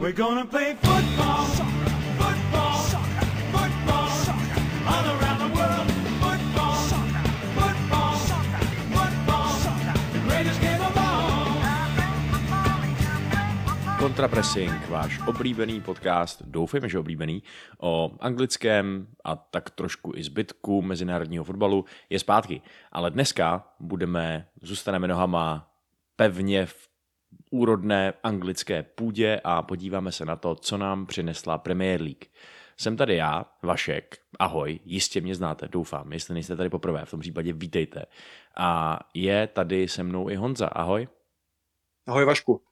We're gonna play football, all. Kontrapressing, váš oblíbený podcast, doufejme, že oblíbený, o anglickém a tak trošku i zbytku mezinárodního fotbalu je zpátky. Ale dneska budeme, zůstaneme nohama pevně v úrodné anglické půdě a podíváme se na to, co nám přinesla Premier League. Jsem tady já, Vašek, ahoj, jistě mě znáte, doufám, jestli nejste tady poprvé, v tom případě vítejte. A je tady se mnou i Honza, ahoj. Ahoj Vašku.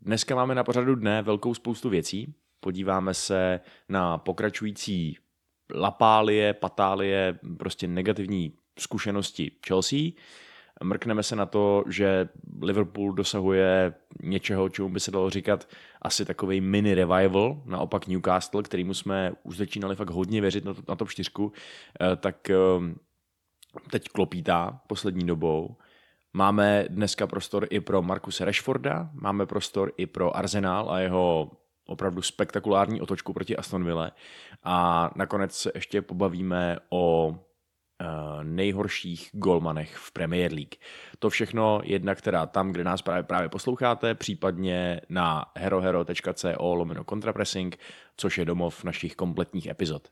Dneska máme na pořadu dne velkou spoustu věcí. Podíváme se na pokračující lapálie, patálie, prostě negativní zkušenosti Chelsea. Mrkneme se na to, že Liverpool dosahuje něčeho, čemu by se dalo říkat asi takový mini revival, naopak Newcastle, kterýmu jsme už začínali fakt hodně věřit na, to, na top 4, eh, tak eh, teď klopítá poslední dobou. Máme dneska prostor i pro Markuse Rashforda, máme prostor i pro Arsenal a jeho opravdu spektakulární otočku proti Aston Ville a nakonec se ještě pobavíme o nejhorších golmanech v Premier League. To všechno jednak teda tam, kde nás právě, právě posloucháte, případně na herohero.co lomeno contrapressing, což je domov našich kompletních epizod.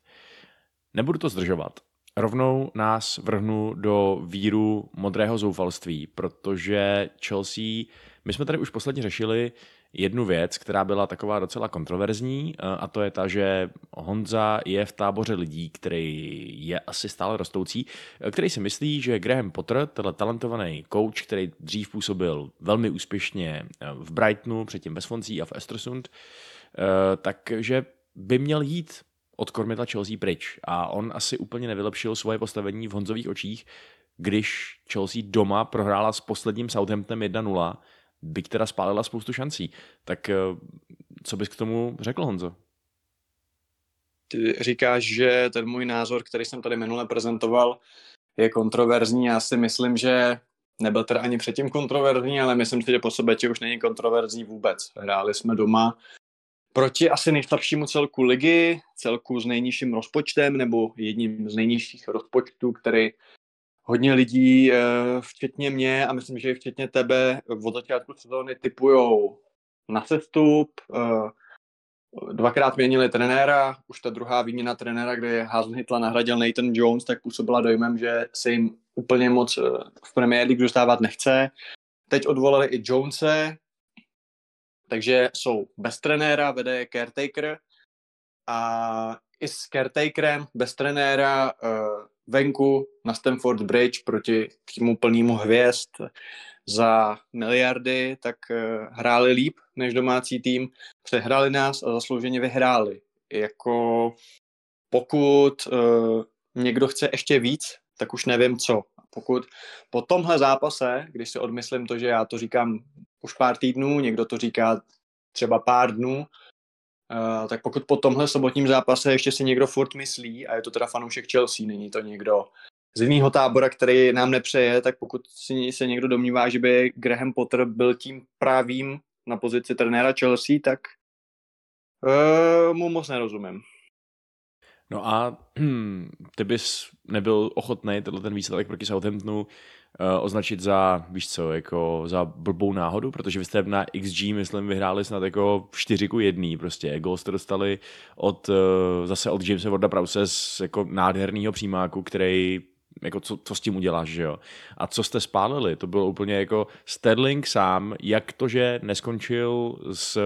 Nebudu to zdržovat. Rovnou nás vrhnu do víru modrého zoufalství, protože Chelsea, my jsme tady už posledně řešili jednu věc, která byla taková docela kontroverzní eh, a to je ta, že Honza je v táboře lidí, který je asi stále rostoucí, eh, který si myslí, že Graham Potter, tenhle talentovaný coach, který dřív působil velmi úspěšně eh, v Brightonu, předtím ve Swansea a v Estersund, takže by měl jít od kormidla Chelsea pryč. A on asi úplně nevylepšil svoje postavení v Honzových očích, když Chelsea doma prohrála s posledním Southamptonem 1-0, byť teda spálila spoustu šancí. Tak eh, co bys k tomu řekl, Honzo? Ty říkáš, že ten můj názor, který jsem tady minule prezentoval, je kontroverzní. Já si myslím, že nebyl teda ani předtím kontroverzní, ale myslím si, že po sobě už není kontroverzní vůbec. Hráli jsme doma proti asi nejslabšímu celku ligy, celku s nejnižším rozpočtem nebo jedním z nejnižších rozpočtů, který hodně lidí, eh, včetně mě a myslím, že i včetně tebe, od začátku sezóny typujou na sestup. Eh, dvakrát měnili trenéra, už ta druhá výměna trenéra, kde Hasenhitla nahradil Nathan Jones, tak působila dojmem, že se jim úplně moc eh, v Premier League dostávat nechce. Teď odvolali i Jonese, takže jsou bez trenéra, vede je caretaker a i s caretakerem, bez trenéra, uh, venku na Stamford Bridge proti týmu plnému hvězd za miliardy, tak uh, hráli líp než domácí tým, přehráli nás a zaslouženě vyhráli. Jako pokud uh, někdo chce ještě víc, tak už nevím co. Pokud po tomhle zápase, když si odmyslím to, že já to říkám už pár týdnů, někdo to říká třeba pár dnů, uh, tak pokud po tomhle sobotním zápase ještě si někdo furt myslí, a je to teda fanoušek Chelsea, není to někdo z jiného tábora, který nám nepřeje, tak pokud si se někdo domnívá, že by Graham Potter byl tím právým na pozici trenéra Chelsea, tak uh, mu moc nerozumím. No a hm, ty bys nebyl ochotný tenhle ten výsledek proti Southamptonu označit za, víš co, jako za blbou náhodu, protože vy jste na XG, myslím, vyhráli snad jako 4 ku 1, prostě. Gol jste dostali od, uh, zase od Jamesa Warda Prause z jako nádherného přímáku, který jako co, co s tím uděláš, že jo. A co jste spálili, to bylo úplně jako Sterling sám, jak to, že neskončil s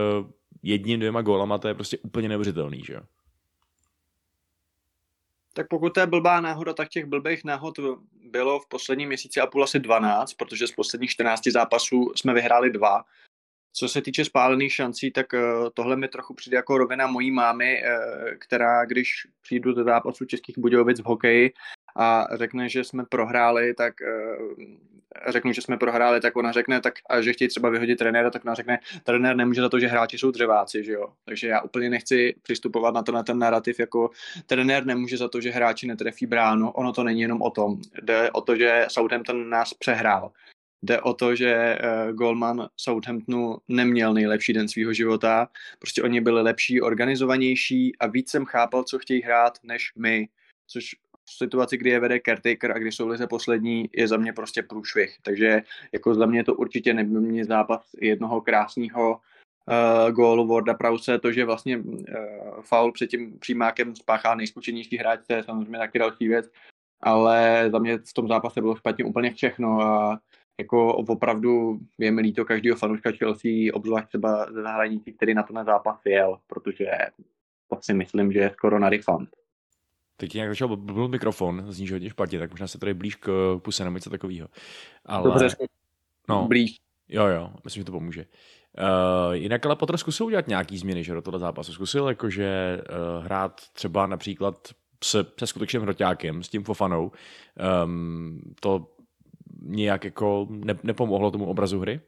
jedním, dvěma gólama, to je prostě úplně neuvěřitelný, že jo. Tak pokud to je blbá náhoda, tak těch blbých náhod bylo v posledním měsíci a půl asi 12, protože z posledních 14 zápasů jsme vyhráli dva. Co se týče spálených šancí, tak eh, tohle mi trochu přijde jako rovina mojí mámy, eh, která když přijdu do zápasu Českých Budějovic v hokeji a řekne, že jsme prohráli, tak eh, řeknu, že jsme prohráli, tak ona řekne, tak, a že chtějí třeba vyhodit trenéra, tak ona řekne, trenér nemůže za to, že hráči jsou dřeváci, že jo. Takže já úplně nechci přistupovat na to na ten narrativ jako trenér nemůže za to, že hráči netrefí bránu, ono to není jenom o tom. Jde o to, že Southampton nás přehrál. Jde o to, že uh, Goldman Southamptonu neměl nejlepší den svého života. Prostě oni byli lepší, organizovanější a víc jsem chápal, co chtějí hrát, než my. Což v situaci, kdy je vede caretaker a kdy jsou lize poslední, je za mě prostě průšvih. Takže jako za mě to určitě nebyl zápas jednoho krásného uh, gólu Warda Prause, to, že vlastně uh, faul před tím přímákem spáchá nejskučenější hráč, to je samozřejmě taky další věc, ale za mě v tom zápase bylo špatně úplně všechno a jako opravdu je mi líto každého fanouška Chelsea, obzvlášť třeba ze zahraničí, který na to na zápas jel, protože to si myslím, že je skoro na refund. Teď nějak začal blbnout mikrofon, zní, hodně špatně, tak možná se tady blíž k puse nebo něco takového. Ale... Dobře, no, blíž. Jo, jo, myslím, že to pomůže. Uh, jinak ale Potter zkusil udělat nějaký změny že, do toho zápasu. Zkusil jakože uh, hrát třeba například se, se skutečným hroťákem, s tím Fofanou. Um, to nějak jako ne, nepomohlo tomu obrazu hry?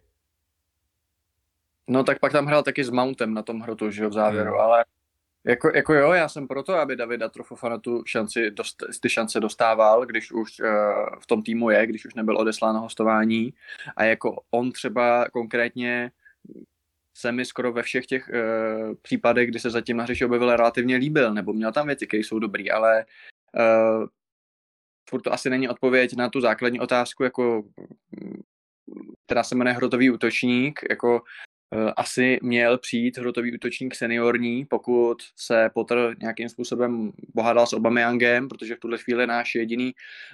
No tak pak tam hrál taky s Mountem na tom hrotu, že jo, v závěru, hmm. ale jako, jako jo, já jsem proto, aby David Atrofofana tu šanci, dost, ty šance dostával, když už uh, v tom týmu je, když už nebyl odeslán na hostování. A jako on třeba konkrétně se mi skoro ve všech těch uh, případech, kdy se zatím na hřiště objevil, relativně líbil, nebo měl tam věci, které jsou dobrý, ale uh, furt to asi není odpověď na tu základní otázku, jako která se jmenuje hrotový útočník, jako asi měl přijít hrotový útočník seniorní, pokud se Potter nějakým způsobem pohádal s Obameyangem, protože v tuhle chvíli náš jediný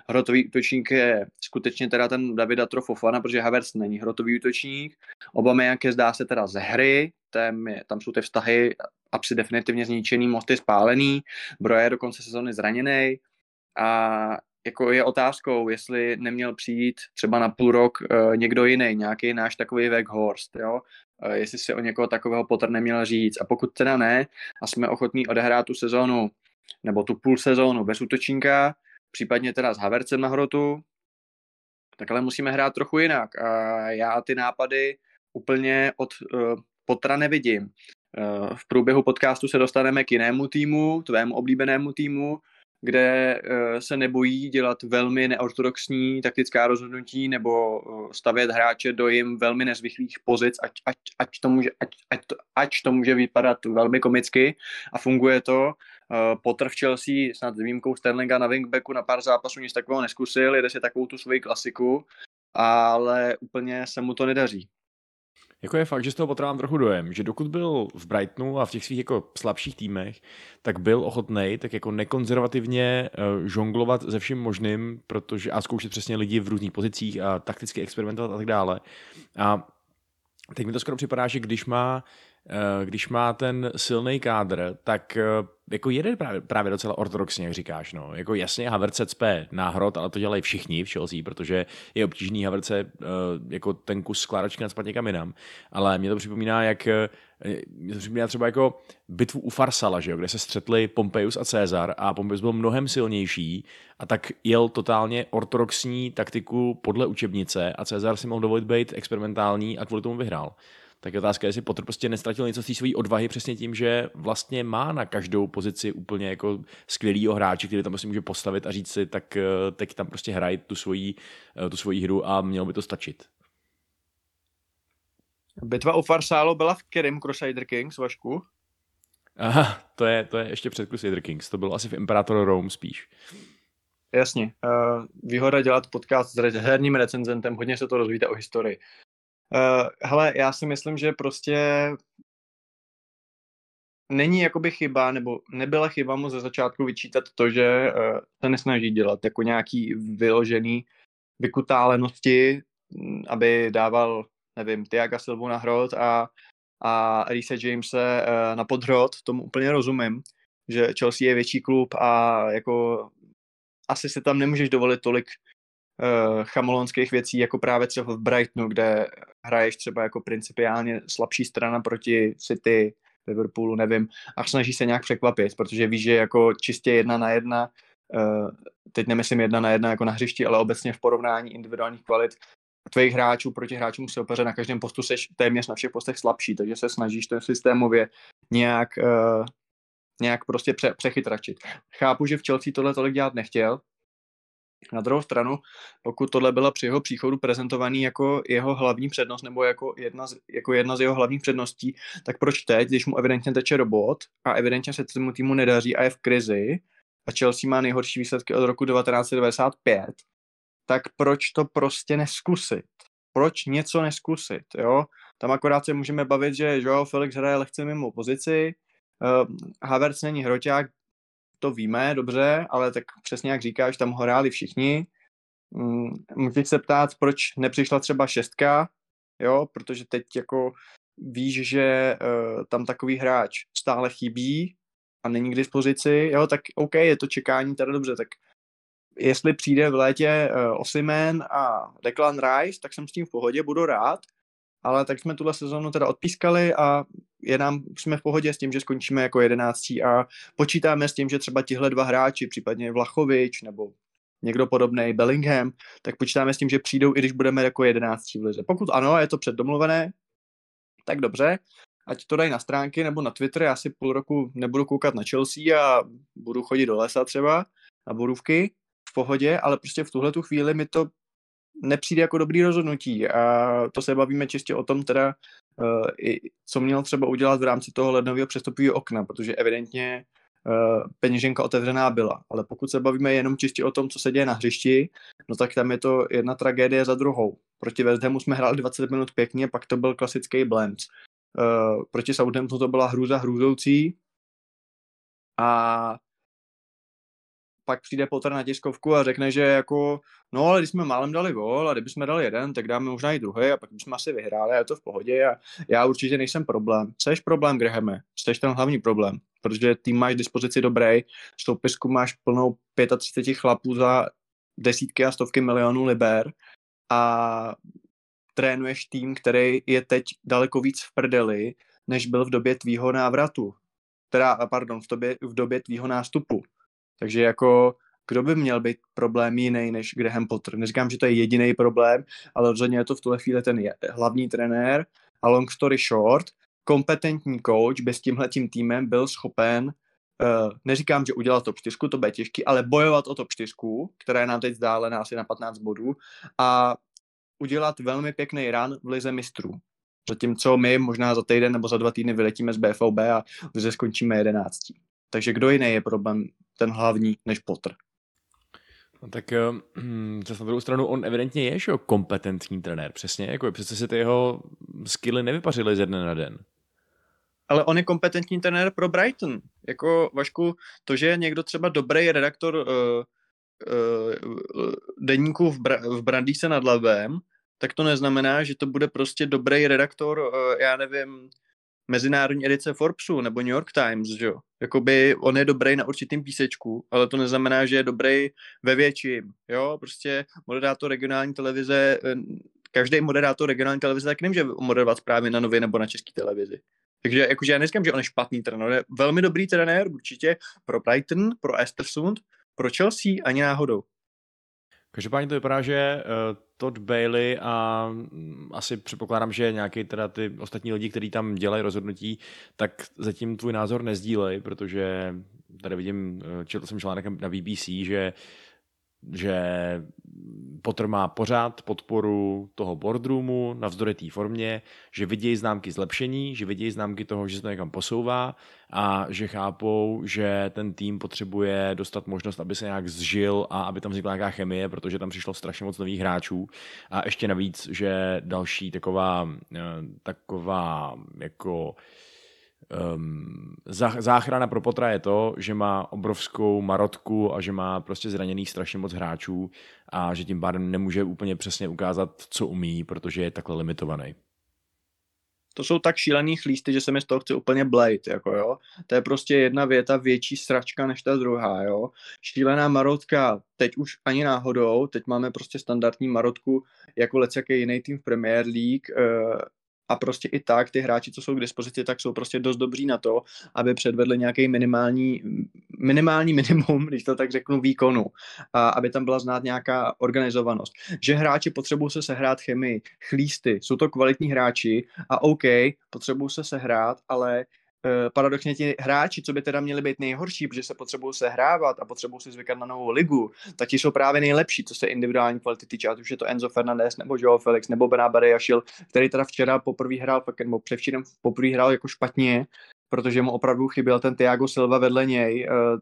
hrotový útočník je skutečně teda ten David Atrofofana, protože Havertz není hrotový útočník. Obameyang je zdá se teda ze hry, tam, je, tam jsou ty vztahy asi definitivně zničený, mosty spálený, Broje je do konce sezóny zraněný a jako je otázkou, jestli neměl přijít třeba na půl rok uh, někdo jiný, nějaký náš takový Weghorst, jo? Jestli si o někoho takového Potter neměl říct. A pokud teda ne, a jsme ochotní odehrát tu sezónu, nebo tu půl sezónu bez útočníka, případně teda s Havercem na hrotu, tak ale musíme hrát trochu jinak. A já ty nápady úplně od uh, Potra nevidím. Uh, v průběhu podcastu se dostaneme k jinému týmu, tvému oblíbenému týmu, kde uh, se nebojí dělat velmi neortodoxní taktická rozhodnutí nebo uh, stavět hráče do jim velmi nezvyklých pozic, ať, ať, ať, to může, ať, ať, to, ať to může vypadat velmi komicky a funguje to. Uh, Potter v Chelsea snad s výjimkou Sterlinga na wingbacku na pár zápasů nic takového neskusil, jede si takovou tu svoji klasiku, ale úplně se mu to nedaří. Jako je fakt, že z toho potrávám trochu dojem, že dokud byl v Brightonu a v těch svých jako slabších týmech, tak byl ochotný tak jako nekonzervativně uh, žonglovat ze vším možným, protože a zkoušet přesně lidi v různých pozicích a takticky experimentovat a tak dále. A teď mi to skoro připadá, že když má Eh, když má ten silný kádr, tak eh, jako jede právě, právě docela ortodoxně, jak říkáš. No. Jako jasně Havertz cpe náhrod, ale to dělají všichni v Chelsea, protože je obtížný Havertze eh, jako ten kus skládačky nadspat někam jinam. Ale mě to připomíná, jak mě to připomíná třeba jako bitvu u Farsala, že jo, kde se střetli Pompeius a Cezar a Pompeius byl mnohem silnější a tak jel totálně ortodoxní taktiku podle učebnice a Cezar si mohl dovolit být experimentální a kvůli tomu vyhrál tak je otázka, jestli Potter prostě nestratil něco z té své odvahy přesně tím, že vlastně má na každou pozici úplně jako skvělý hráče, který tam prostě může postavit a říct si, tak eh, teď tam prostě hrají tu svoji, eh, tu svoji hru a mělo by to stačit. Bitva u Farsálo byla v kterém Crusader Kings, Vašku? Aha, to je, to je ještě před Crusader Kings, to bylo asi v Imperator Rome spíš. Jasně. Uh, výhoda dělat podcast s herním recenzentem, hodně se to rozvíte o historii. Uh, hele, já si myslím, že prostě není jakoby chyba, nebo nebyla chyba mu ze začátku vyčítat to, že uh, se nesnaží dělat jako nějaký vyložený vykutálenosti, mm, aby dával, nevím, Tiaga Silvu na hrot a, a Reese Jamese uh, na podhrot, tomu úplně rozumím, že Chelsea je větší klub a jako asi si tam nemůžeš dovolit tolik uh, chamolonských věcí, jako právě třeba v Brightonu, kde hraješ třeba jako principiálně slabší strana proti City, Liverpoolu, nevím, a snaží se nějak překvapit, protože víš, že jako čistě jedna na jedna, uh, teď nemyslím jedna na jedna jako na hřišti, ale obecně v porovnání individuálních kvalit tvých hráčů proti hráčům soupeře na každém postu seš téměř na všech postech slabší, takže se snažíš to systémově nějak, uh, nějak prostě pře- přechytračit. Chápu, že v Chelsea tohle tolik dělat nechtěl, Na druhou stranu, pokud tohle bylo při jeho příchodu prezentovaný jako jeho hlavní přednost nebo jako jedna, z, jako jedna z jeho hlavních předností, tak proč teď, když mu evidentně teče robot a evidentně se tomu týmu nedaří a je v krizi a Chelsea má nejhorší výsledky od roku 1995, tak proč to prostě neskusit? Proč něco neskusit, jo? Tam akorát se můžeme bavit, že Joao Felix hraje lehce mimo pozici, uh, Havertz není hroťák, to víme dobře, ale tak přesně jak říkáš, tam ho hráli všichni. Mm, můžeš se ptát, proč nepřišla třeba šestka, jo, protože teď jako víš, že uh, tam takový hráč stále chybí a není k dispozici, jo, tak OK, je to čekání, teda dobře, tak jestli přijde v létě uh, Osimen a Declan Rice, tak jsem s tím v pohodě, budu rád, ale tak jsme tuhle sezonu teda odpískali a je nám, jsme v pohodě s tím, že skončíme jako jedenáctí a počítáme s tím, že třeba tihle dva hráči, případně Vlachovič nebo někdo podobný Bellingham, tak počítáme s tím, že přijdou, i když budeme jako jedenáctí v lize. Pokud ano, je to předdomluvené, tak dobře, ať to dají na stránky nebo na Twitter, já si půl roku nebudu koukat na Chelsea a budu chodit do lesa třeba na borůvky v pohodě, ale prostě v tuhle tu chvíli mi to nepřijde jako dobrý rozhodnutí a to se bavíme čistě o tom teda, uh, co měl třeba udělat v rámci toho lednového přestupového okna, protože evidentně uh, peněženka otevřená byla, ale pokud se bavíme jenom čistě o tom, co se děje na hřišti, no tak tam je to jedna tragédie za druhou. Proti West Hamu jsme hráli 20 minut pěkně, pak to byl klasický blend. Uh, proti Southamptonu to byla hrůza hrůzoucí a pak přijde Potter na tiskovku a řekne, že jako, no ale když jsme málem dali gol a kdyby jsme dali jeden, tak dáme možná i druhý a pak bychom asi vyhráli a je to v pohodě a já určitě nejsem problém. Jseš problém, Grahame, jseš ten hlavní problém, protože tým máš dispozici dobrý, stoupisku máš plnou 35 chlapů za desítky a stovky milionů liber a trénuješ tým, který je teď daleko víc v prdeli, než byl v době tvýho návratu. Teda, pardon, v době, v době tvýho nástupu. Takže jako kdo by měl být problém jiný než Graham Potter. Neříkám, že to je jediný problém, ale rozhodně je to v tuhle chvíli ten hlavní trenér a long story short, kompetentní coach by s tímhletím týmem byl schopen uh, neříkám, že udělat top 4, to bude těžký, ale bojovat o top 4, která je nám teď vzdálená asi na 15 bodů a udělat velmi pěkný run v lize mistrů. Zatímco my možná za týden nebo za dva týdny vyletíme z BFOB a lize skončíme 11. Takže kdo jiný je problém ten hlavní než Potter? No tak hm, zase na druhou stranu on evidentně je že kompetentní trenér, přesně, jako přece si ty jeho skilly nevypařily ze dne na den. Ale on je kompetentní trenér pro Brighton. Jako, Vašku, to, že je někdo třeba dobrý redaktor uh, uh, deníku v, Bra- v Brandýse nad Labem, tak to neznamená, že to bude prostě dobrý redaktor, uh, já nevím, mezinárodní edice Forbesu nebo New York Times, že jo. Jakoby on je dobrý na určitým písečku, ale to neznamená, že je dobrý ve větším, jo. Prostě moderátor regionální televize, eh, každý moderátor regionální televize tak nemůže moderovat zprávy na nově nebo na české televizi. Takže jakože já neříkám, že on je špatný trenér, je velmi dobrý trenér určitě pro Brighton, pro Estersund, pro Chelsea ani náhodou. Každopádně to vypadá, že uh, Todd Bailey a um, asi předpokládám, že nějaký teda ty ostatní lidi, kteří tam dělají rozhodnutí, tak zatím tvůj názor nezdílej, protože tady vidím, uh, četl jsem článek na BBC, že že Potter má pořád podporu toho boardroomu navzdory té formě, že vidějí známky zlepšení, že vidějí známky toho, že se to někam posouvá a že chápou, že ten tým potřebuje dostat možnost, aby se nějak zžil a aby tam vznikla nějaká chemie, protože tam přišlo strašně moc nových hráčů. A ještě navíc, že další taková, eh, taková jako um, záchrana pro Potra je to, že má obrovskou marotku a že má prostě zraněných strašně moc hráčů a že tím pádem nemůže úplně přesně ukázat, co umí, protože je takhle limitovaný. To jsou tak šílený chlísty, že se mi z toho chce úplně blejt, jako jo. To je prostě jedna věta větší sračka než ta druhá, jo. Šílená marotka, teď už ani náhodou, teď máme prostě standardní marotku jako lecjaký jiný tým v Premier League, uh, a prostě i tak ty hráči, co jsou k dispozici, tak jsou prostě dost dobří na to, aby předvedli nějaký minimální, minimální minimum, když to tak řeknu, výkonu a aby tam byla znát nějaká organizovanost. Že hráči potřebují se sehrát chemii, chlísty, jsou to kvalitní hráči a OK, potřebují se sehrát, ale paradoxně ti hráči, co by teda měli být nejhorší, protože se potřebují sehrávat a potřebují si zvykat na novou ligu, tak ti jsou právě nejlepší, co se individuální kvality týče, ať už je to Enzo Fernandez, nebo Joao Felix, nebo Benábary Jašil, který teda včera poprvé hrál, nebo převčírem poprvé hrál jako špatně, protože mu opravdu chyběl ten Tiago Silva vedle něj. Eh,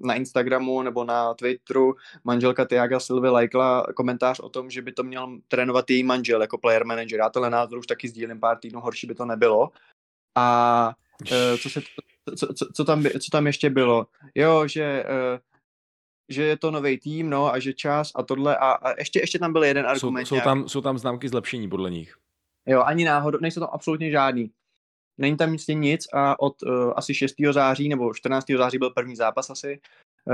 na Instagramu nebo na Twitteru manželka Tiago Silva lajkla komentář o tom, že by to měl trénovat její manžel jako player manager. Já tohle názor už taky sdílím pár týdnů, horší by to nebylo. A eh, co, se, co, co, co, tam, co tam ještě bylo? Jo, že eh, že je to nový tým, no, a že čas a tohle a, a ještě, ještě tam byl jeden argument. Jsou, jsou, tam, jsou tam známky zlepšení podle nich. Jo, ani náhodou, nejsou tam absolutně žádný. Není tam nic, nic a od uh, asi 6. září nebo 14. září byl první zápas asi,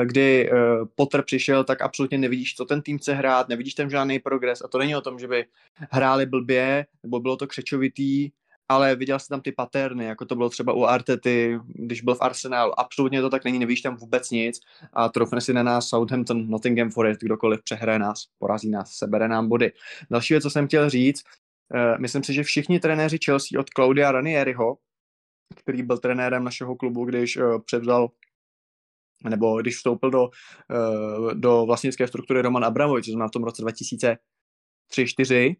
kdy uh, Potter přišel, tak absolutně nevidíš, co ten tým chce hrát, nevidíš tam žádný progres a to není o tom, že by hráli blbě, nebo bylo to křečovitý, ale viděl jsi tam ty paterny, jako to bylo třeba u Artety, když byl v Arsenalu. Absolutně to tak není, nevíš tam vůbec nic a trofne si na nás Southampton, Nottingham Forest, kdokoliv přehraje nás, porazí nás, sebere nám body. Další věc, co jsem chtěl říct, uh, myslím si, že všichni trenéři Chelsea od Claudia Ranieriho, který byl trenérem našeho klubu, když uh, převzal nebo když vstoupil do, uh, do vlastnické struktury Roman Abramovič, to znamená v tom roce 2003-2004,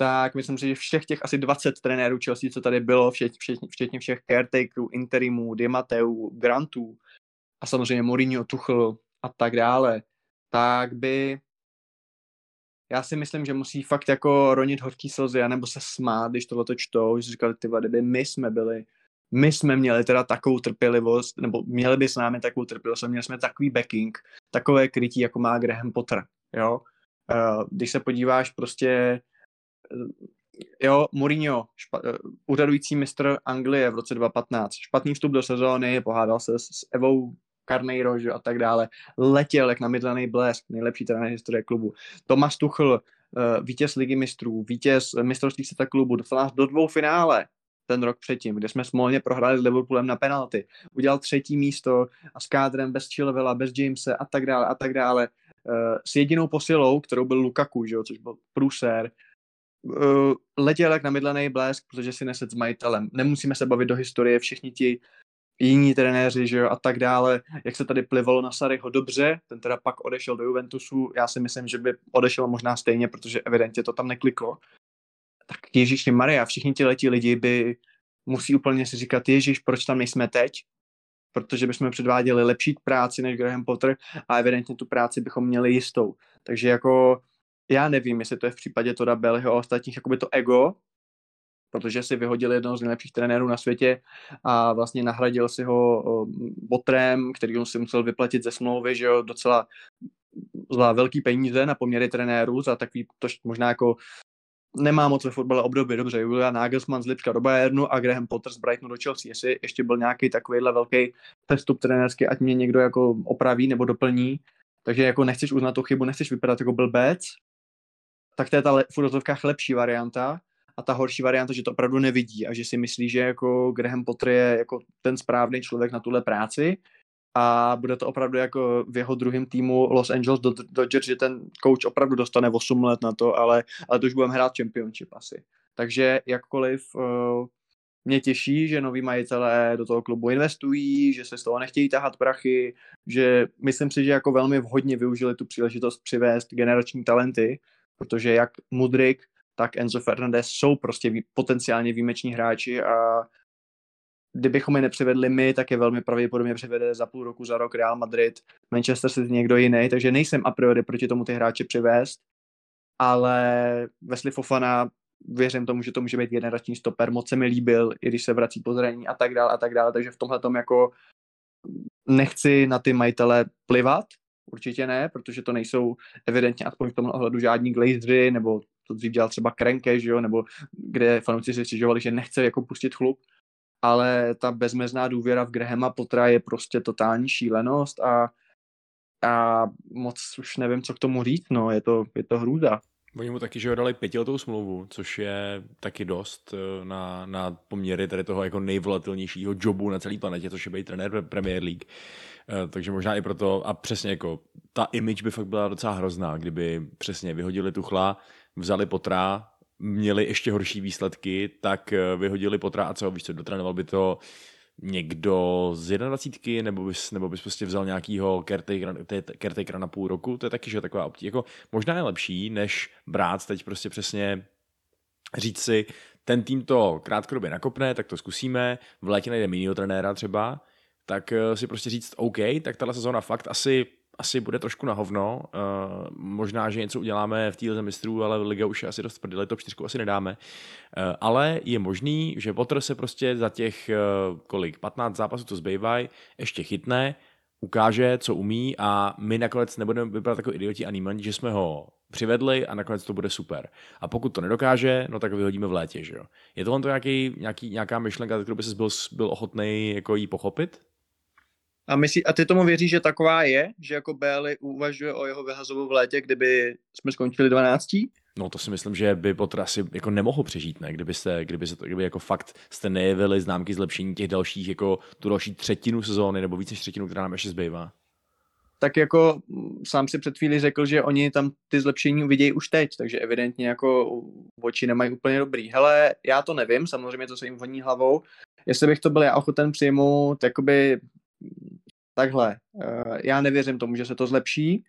tak myslím si, že všech těch asi 20 trenérů Chelsea, co tady bylo, včetně, včetně, včetně všech caretakerů, interimů, Dimateu, Grantů a samozřejmě Mourinho, Tuchel a tak dále, tak by já si myslím, že musí fakt jako ronit horký slzy, nebo se smát, když tohle čtou, že říkali, ty kdyby my jsme byli, my jsme měli teda takovou trpělivost, nebo měli by s námi takovou trpělivost, měli jsme takový backing, takové krytí, jako má Graham Potter, jo. Uh, když se podíváš prostě jo, Mourinho, špa, uh, úřadující mistr Anglie v roce 2015, špatný vstup do sezóny, pohádal se s, s Evou Carneiro a tak dále, letěl jak namydlený blesk, nejlepší trenér historie klubu. Tomas Tuchl, uh, vítěz ligy mistrů, vítěz mistrovství světa klubu, dostal nás do dvou finále ten rok předtím, kde jsme smolně prohráli s Liverpoolem na penalty. Udělal třetí místo a s kádrem bez Chilvela, bez Jamese a tak dále a tak dále. Uh, s jedinou posilou, kterou byl Lukaku, že jo, což byl průser, uh, letěl jak namydlený blesk, protože si neset s majitelem. Nemusíme se bavit do historie, všichni ti jiní trenéři, že jo, a tak dále, jak se tady plivalo na Saryho dobře, ten teda pak odešel do Juventusu, já si myslím, že by odešel možná stejně, protože evidentně to tam nekliklo. Tak Ježíš Maria, všichni ti letí lidi by musí úplně si říkat, Ježíš, proč tam nejsme teď? Protože bychom předváděli lepší práci než Graham Potter a evidentně tu práci bychom měli jistou. Takže jako já nevím, jestli to je v případě Toda Bellyho a ostatních jakoby to ego, protože si vyhodil jednoho z nejlepších trenérů na světě a vlastně nahradil si ho Botrem, který on si musel vyplatit ze smlouvy, že jo, docela za velký peníze na poměry trenérů, za takový, to možná jako nemá moc ve fotbale období, dobře, Julian Nagelsmann z Lipska do Bayernu a Graham Potter z Brightonu do Chelsea, jestli ještě byl nějaký takovýhle velký přestup trenérský, ať mě někdo jako opraví nebo doplní, takže jako nechceš uznat tu chybu, nechceš vypadat jako blbec, tak to je ta v lepší varianta, a ta horší varianta, že to opravdu nevidí a že si myslí, že jako Graham Potter je jako ten správný člověk na tuhle práci. A bude to opravdu jako v jeho druhém týmu Los Angeles Dodgers, že ten coach opravdu dostane 8 let na to, ale, ale to už budeme hrát championship asi. Takže jakkoliv uh, mě těší, že noví majitelé do toho klubu investují, že se z toho nechtějí tahat prachy, že myslím si, že jako velmi vhodně využili tu příležitost přivést generační talenty, protože jak Mudrik, tak Enzo Fernandez jsou prostě potenciálně výjimeční hráči a kdybychom je nepřivedli my, tak je velmi pravděpodobně přivede za půl roku, za rok Real Madrid, Manchester City někdo jiný, takže nejsem a priori proti tomu ty hráče přivést, ale Wesley Fofana věřím tomu, že to může být generační stoper, moc se mi líbil, i když se vrací po zranění a tak dále a tak dále, takže v tomhle tom jako nechci na ty majitele plivat, určitě ne, protože to nejsou evidentně aspoň v tomhle ohledu žádní glazři, nebo to dřív dělal třeba Krenke, že jo, nebo kde fanoušci si stěžovali, že nechce jako pustit chlup, ale ta bezmezná důvěra v Grahama Pottera je prostě totální šílenost a, a moc už nevím, co k tomu říct, no, je to, je to hrůza. Oni mu taky, že ho dali pětiletou smlouvu, což je taky dost eh, na, na poměry tady toho jako nejvolatilnějšího jobu na celé planetě, což je být trenér Premier League. Eh, takže možná i proto, a přesně jako ta image by fakt byla docela hrozná, kdyby přesně vyhodili Tuchla, vzali Potra, měli ještě horší výsledky, tak eh, vyhodili Potra a co, víš co, dotrénoval by to někdo z 21, nebo bys, nebo bys prostě vzal nějakýho caretakera, na půl roku, to je taky, že taková optí. Jako, možná je lepší, než brát teď prostě přesně říct si, ten tým to krátkodobě nakopne, tak to zkusíme, v létě najde jiného trenéra třeba, tak eh, si prostě říct, OK, tak tahle sezóna fakt asi asi bude trošku na hovno. Uh, možná, že něco uděláme v týle mistrů, ale Liga už je asi dost prdele, to čtyřku asi nedáme. Uh, ale je možný, že Potter se prostě za těch uh, kolik, 15 zápasů, co zbývají, ještě chytne, ukáže, co umí a my nakonec nebudeme vypadat jako idioti a nímaní, že jsme ho přivedli a nakonec to bude super. A pokud to nedokáže, no tak vyhodíme v létě, že jo. Je to to nějaký, nějaký, nějaká myšlenka, kterou by jsi byl, byl ochotný jako jí pochopit? A, myslí, a ty tomu věříš, že taková je, že jako Bailey uvažuje o jeho vyhazovu v létě, kdyby jsme skončili 12? No to si myslím, že by Potter asi jako nemohl přežít, ne? Kdyby, se, kdyby, se to, kdyby jako fakt jste nejevili známky zlepšení těch dalších, jako tu další třetinu sezóny, nebo víc než třetinu, která nám ještě zbývá. Tak jako mm, sám si před chvíli řekl, že oni tam ty zlepšení vidějí už teď, takže evidentně jako oči nemají úplně dobrý. Hele, já to nevím, samozřejmě to se jim voní hlavou. Jestli bych to byl já ochoten přijmout, jakoby takhle, eh, já nevěřím tomu, že se to zlepší,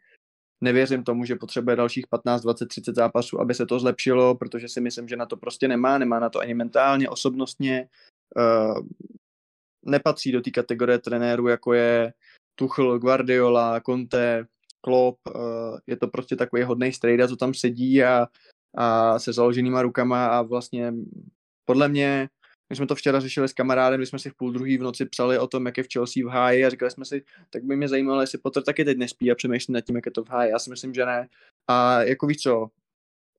nevěřím tomu, že potřebuje dalších 15, 20, 30 zápasů, aby se to zlepšilo, protože si myslím, že na to prostě nemá, nemá na to ani mentálně, osobnostně, uh, nepatří do té kategorie trenérů, jako je Tuchl, Guardiola, Conte, Klopp, uh, je to prostě takový hodný strejda, co tam sedí a, a se založenýma rukama a vlastně podle mě my jsme to včera řešili s kamarádem, když jsme si v půl druhý v noci psali o tom, jak je v Chelsea v háji a říkali jsme si, tak by mě zajímalo, jestli Potter taky teď nespí a přemýšlí nad tím, jak je to v háji. Já si myslím, že ne. A jako víš co,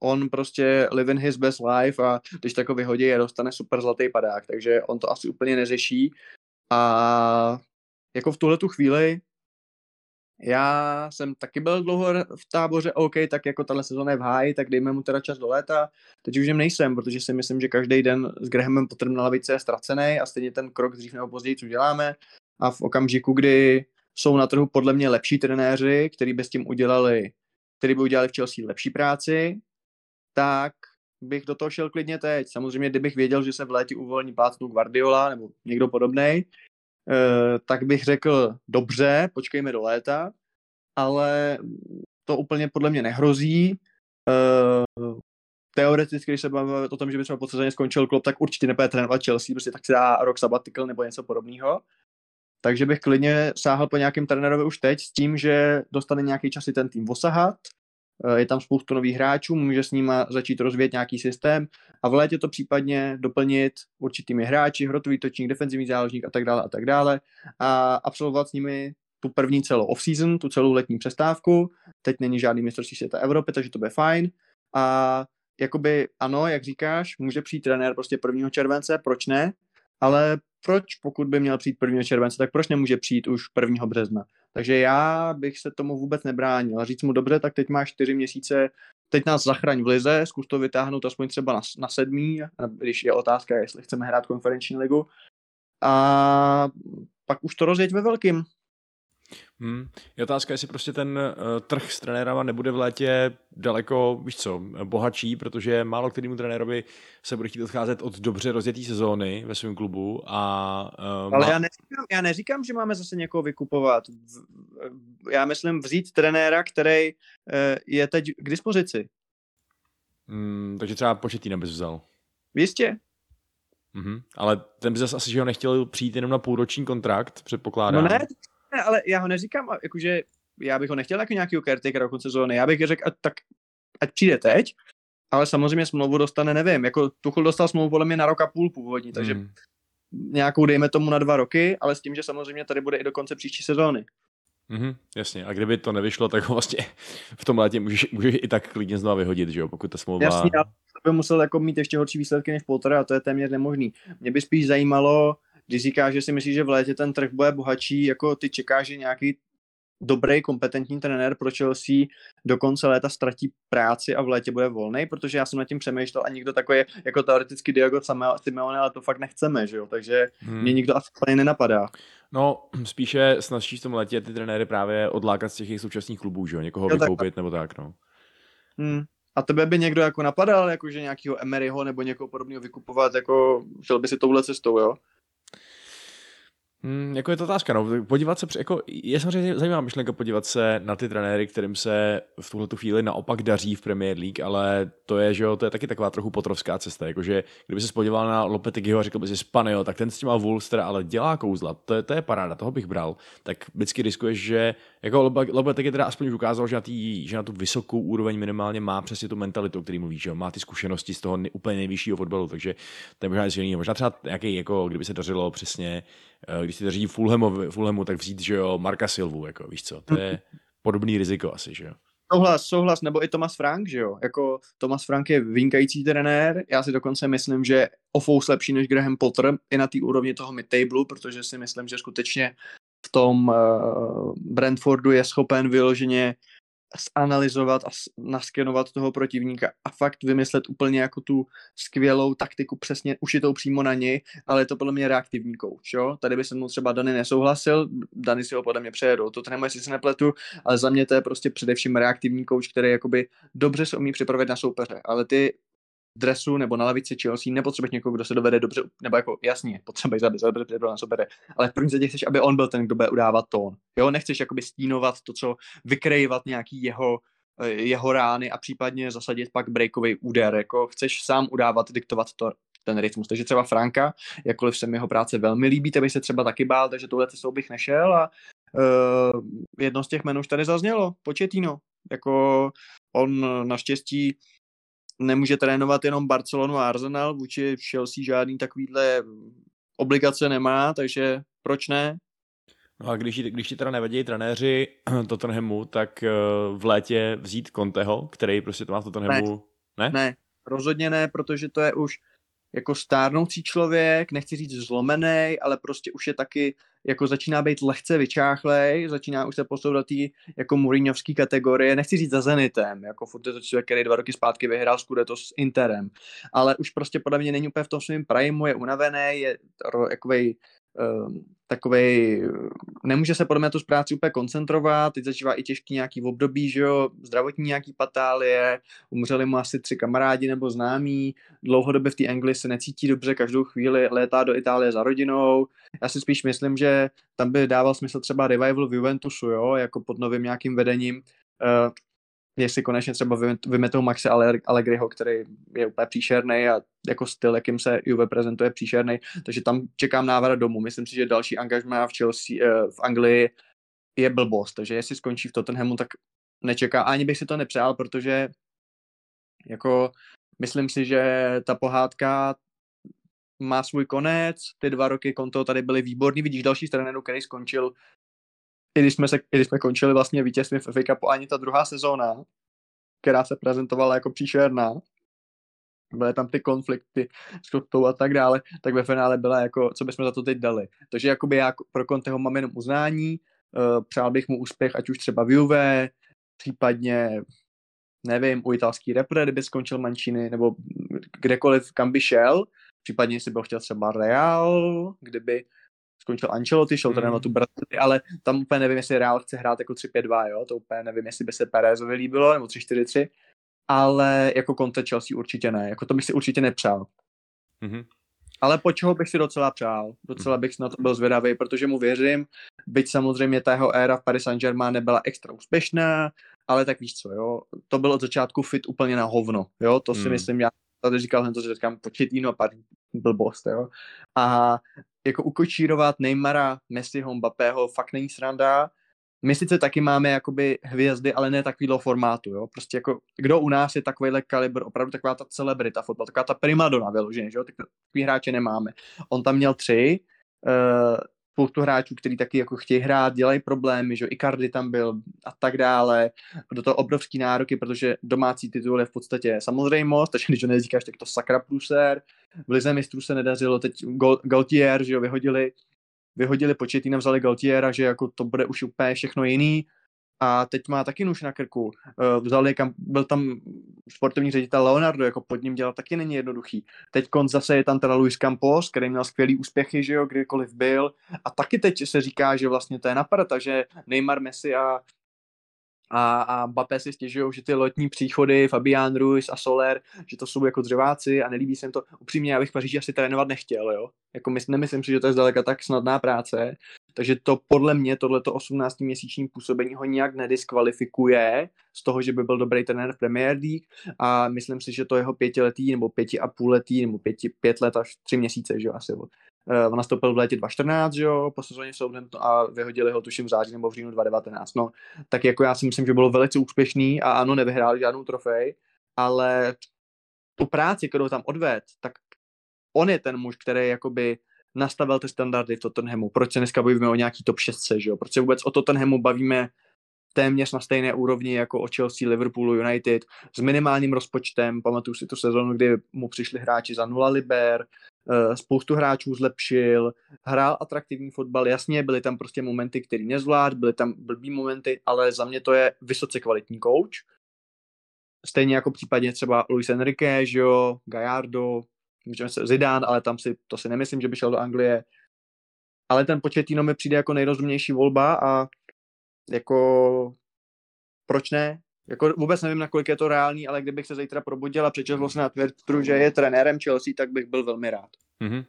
on prostě living his best life a když tak ho vyhodí a dostane super zlatý padák, takže on to asi úplně neřeší. A jako v tuhle tu chvíli já jsem taky byl dlouho v táboře, OK, tak jako tahle sezóna je v háji, tak dejme mu teda čas do léta. Teď už jim nejsem, protože si myslím, že každý den s Grahamem Potterem na lavici je ztracený a stejně ten krok dřív nebo později, co děláme. A v okamžiku, kdy jsou na trhu podle mě lepší trenéři, kteří by s tím udělali, který by udělali v Chelsea lepší práci, tak bych do toho šel klidně teď. Samozřejmě, kdybych věděl, že se v létě uvolní plácnu Guardiola nebo někdo podobný, tak bych řekl, dobře, počkejme do léta, ale to úplně podle mě nehrozí. Eh, teoreticky, když se bavíme o tom, že by třeba po sezóně skončil klub, tak určitě nebude trénovat Chelsea, prostě tak si dá rok sabbatical nebo něco podobného. Takže bych klidně sáhl po nějakém trenérovi už teď s tím, že dostane nějaký čas i ten tým osahat, Eh, je tam spoustu nových hráčů, může s nima začít rozvíjet nějaký systém a v létě to případně doplnit určitými hráči, hrotový točník, defenzivní záložník a tak dále a tak dále a absolvovat s nimi tu první celou off-season, tu celou letní přestávku. Teď není žádný mistrovství světa Evropy, takže to bude fajn. A jakoby ano, jak říkáš, může přijít trenér prostě 1. července, proč ne? Ale proč, pokud by měl přijít 1. července, tak proč nemůže přijít už 1. března? Takže já bych se tomu vůbec nebránil. Říct mu, dobře, tak teď máš čtyři měsíce, teď nás zachraň v lize, zkus to vytáhnout aspoň třeba na, na sedmý, když je otázka, jestli chceme hrát konferenční ligu. A pak už to rozjeď ve velkým. Hmm. Je otázka, jestli prostě ten uh, trh s trenérama nebude v létě daleko, víš co, bohatší, protože málo kterému trenérovi se bude chtít odcházet od dobře rozjetý sezóny ve svém klubu a... Uh, Ale má... já, neříkám, já neříkám, že máme zase někoho vykupovat. Já myslím vzít trenéra, který uh, je teď k dispozici. Hmm, takže třeba početý bys vzal. Jistě. Mm-hmm. Ale ten by zase asi, že ho nechtěl přijít jenom na půlroční kontrakt, předpokládám. No ne, ne, ale já ho neříkám, jakože já bych ho nechtěl jako nějakýho caretakera do konce sezóny. Já bych řekl, tak ať přijde teď, ale samozřejmě smlouvu dostane, nevím, jako Tuchl dostal smlouvu podle mě na rok a půl původní, takže mm. nějakou dejme tomu na dva roky, ale s tím, že samozřejmě tady bude i do konce příští sezóny. Mm-hmm, jasně, a kdyby to nevyšlo, tak ho vlastně v tom létě můžeš, můžeš i tak klidně znovu vyhodit, že jo, pokud ta smlouva... Jasně, ale by musel jako mít ještě horší výsledky než Potter a to je téměř nemožný. Mě by spíš zajímalo, když říkáš, že si myslíš, že v létě ten trh bude bohatší, jako ty čekáš, že nějaký dobrý, kompetentní trenér pro Chelsea do konce léta ztratí práci a v létě bude volný, protože já jsem nad tím přemýšlel a nikdo takový jako teoreticky Diego Simeone, ale to fakt nechceme, že jo, takže hmm. mě nikdo asi úplně nenapadá. No, spíše snazší v tom létě ty trenéry právě odlákat z těch jejich současných klubů, že jo, někoho jo, vykoupit tak. nebo tak, no. Hmm. A tebe by někdo jako napadal, jakože nějakého Emeryho nebo někoho podobného vykupovat, jako šel by si touhle cestou, jo? Hmm, jako je to otázka, no. Podívat se, jako, je samozřejmě zajímavá myšlenka podívat se na ty trenéry, kterým se v tuhle chvíli naopak daří v Premier League, ale to je, že jo, to je taky taková trochu potrovská cesta, jakože kdyby se podíval na Lopetegiho a řekl by si Spanio, tak ten s těma Wolves ale dělá kouzla, to je, to je paráda, toho bych bral, tak vždycky riskuješ, že jako Lopetegi teda aspoň ukázal, že na, tý, že na tu vysokou úroveň minimálně má přesně tu mentalitu, o který mluví, že má ty zkušenosti z toho úplně nejvyššího fotbalu, takže to je možná něco Možná třeba nějaký, jako kdyby se dařilo přesně Eh, když si daří Fulhamu, Fulhamu, tak vzít, že jo, Marka Silvu, jako víš co, to je podobný riziko asi, že jo. Souhlas, souhlas, nebo i Thomas Frank, že jo, jako Thomas Frank je vynikající trenér, já si dokonce myslím, že o lepší než Graham Potter i na té úrovni toho mid-tablu, protože si myslím, že skutečně v tom uh, Brentfordu je schopen vyloženě zanalizovat a naskenovat toho protivníka a fakt vymyslet úplně jako tu skvělou taktiku přesně ušitou přímo na něj, ale je to podle mě reaktivní kouč, jo? Tady by se mu třeba Dany nesouhlasil, Dany si ho podle mě přejedou, to trénuje, jestli se nepletu, ale za mě to je prostě především reaktivní kouč, který jakoby dobře se umí připravit na soupeře, ale ty dresu nebo na lavici Chelsea nepotřebuješ někoho, kdo se dovede dobře, nebo jako jasně, potřebuješ, aby se dobře na sobě, ale v první řadě chceš, aby on byl ten, kdo bude udávat tón. Jo, nechceš jakoby stínovat to, co vykrejvat nějaký jeho eh, jeho rány a případně zasadit pak breakový úder. Jako chceš sám udávat, diktovat to, ten rytmus. Takže třeba Franka, jakkoliv se mi jeho práce velmi líbí, bych se třeba taky bál, takže tohle cestou bych nešel a uh, jedno z těch jmenů už tady zaznělo, Početino. Jako on naštěstí nemůže trénovat jenom Barcelonu a Arsenal, vůči Chelsea žádný takovýhle obligace nemá, takže proč ne? No a když, když ti teda nevadí trenéři Tottenhamu, tak eh, v létě vzít Conteho, který prostě to má v Tottenhamu, ne? Ne, ne rozhodně ne, protože to je už jako stárnoucí člověk, nechci říct zlomený, ale prostě už je taky, jako začíná být lehce vyčáchlej, začíná už se posouvat tý jako Mourinhovský kategorie, nechci říct za Zenitem, jako furt je to člověk, který dva roky zpátky vyhrál Scudetto s Interem, ale už prostě podle mě není úplně v tom svém primeu, je unavený, je jakovej Ehm, takový, nemůže se podle mě tu práci úplně koncentrovat, teď začívá i těžký nějaký období, že jo, zdravotní nějaký patálie, umřeli mu asi tři kamarádi nebo známí, dlouhodobě v té Anglii se necítí dobře, každou chvíli létá do Itálie za rodinou, já si spíš myslím, že tam by dával smysl třeba revival v Juventusu, jo, jako pod novým nějakým vedením, ehm, jestli konečně třeba vymetou Maxe Allegriho, který je úplně příšerný a jako styl, jakým se Juve prezentuje, příšerný, takže tam čekám návrat domů. Myslím si, že další angažmá v Chelsea, eh, v Anglii je blbost, takže jestli skončí v Tottenhamu, tak nečeká. Ani bych si to nepřál, protože jako myslím si, že ta pohádka má svůj konec, ty dva roky konto tady byly výborný, vidíš další stranu, který skončil i když jsme, se, i když jsme končili vlastně vítězství v FA Cupu, ani ta druhá sezóna, která se prezentovala jako příšerná, byly tam ty konflikty s Kotou a tak dále, tak ve finále byla jako, co bychom za to teď dali. Takže jakoby já pro Conteho mám jenom uznání, uh, přál bych mu úspěch, ať už třeba v Juve, případně nevím, u italský repre, kdyby skončil Mančiny, nebo kdekoliv, kam by šel, případně si byl chtěl třeba Real, kdyby skončil Ancelotti, šel mm. na tu Brazílii, ale tam úplně nevím, jestli Real chce hrát jako 3-5-2, jo, to úplně nevím, jestli by se Perezovi líbilo, nebo 3-4-3, ale jako Conte Chelsea určitě ne, jako to bych si určitě nepřál. Mm-hmm. Ale po čeho bych si docela přál, docela bych na to byl zvědavý, protože mu věřím, byť samozřejmě ta jeho éra v Paris Saint-Germain nebyla extra úspěšná, ale tak víš co, jo, to bylo od začátku fit úplně na hovno, jo, to si mm. myslím, já tady říkal jsem to, že říkám početýno a pár blbost, jo. A jako ukočírovat Neymara, Messiho, Mbappého fakt není sranda. My sice taky máme jakoby hvězdy, ale ne takovýhle formátu, jo. Prostě jako, kdo u nás je takovýhle kalibr, opravdu taková ta celebrita fotbal, taková ta primadona vyloženě, že jo, takový hráče nemáme. On tam měl tři, uh, spoustu hráčů, kteří taky jako chtějí hrát, dělají problémy, že Icardi tam byl a tak dále. Do toho obrovský nároky, protože domácí titul je v podstatě samozřejmost, takže když to neříkáš, tak to sakra pruser. V Lize mistrů se nedařilo, teď Gaultier, že jo, vyhodili, vyhodili početí, vzali Gaultiera, že jako to bude už úplně všechno jiný a teď má taky nůž na krku. Eh, vzali kam, byl tam sportovní ředitel Leonardo, jako pod ním dělat taky není jednoduchý. Teď konc zase je tam teda Luis Campos, který měl skvělý úspěchy, že jo, kdykoliv byl. A taky teď se říká, že vlastně to je napad, takže Neymar, Messi a a, a Mbappé si stěžují, že ty letní příchody Fabián Ruiz a Soler, že to jsou jako dřeváci a nelíbí se jim to. Upřímně, já bych v Paříži asi trénovat nechtěl, jo. Jako my, nemyslím si, že to je zdaleka tak snadná práce, takže to podle mě, tohleto 18-měsíční působení ho nijak nediskvalifikuje z toho, že by byl dobrý trenér v Premier League a myslím si, že to jeho pětiletý nebo pěti a půl letý nebo pěti, pět let až tři měsíce, že jo, asi Uh, on nastoupil v létě 2014, že jo, po sezóně Southampton a vyhodili ho tuším v září nebo v říjnu 2019. No, tak jako já si myslím, že bylo velice úspěšný a ano, nevyhrál žádnou trofej, ale tu práci, kterou tam odved, tak on je ten muž, který jakoby nastavil ty standardy v Tottenhamu. Proč se dneska bavíme o nějaký top 6, že jo? Proč se vůbec o Tottenhamu bavíme téměř na stejné úrovni jako o Chelsea, Liverpoolu, United, s minimálním rozpočtem. Pamatuju si tu sezonu, kdy mu přišli hráči za nula liber, eh, spoustu hráčů zlepšil, hrál atraktivní fotbal, jasně, byly tam prostě momenty, které nezvlád, byly tam blbý momenty, ale za mě to je vysoce kvalitní coach. Stejně jako případně třeba Luis Enrique, že jo, Gallardo, můžeme se Zidane, ale tam si, to si nemyslím, že by šel do Anglie. Ale ten Pochettino mi přijde jako nejrozumnější volba a jako proč ne? Jako vůbec nevím, nakolik je to reálný, ale kdybych se zítra probudil a přečetl vlastně na Twitteru, že je trenérem Chelsea, tak bych byl velmi rád. Mm-hmm.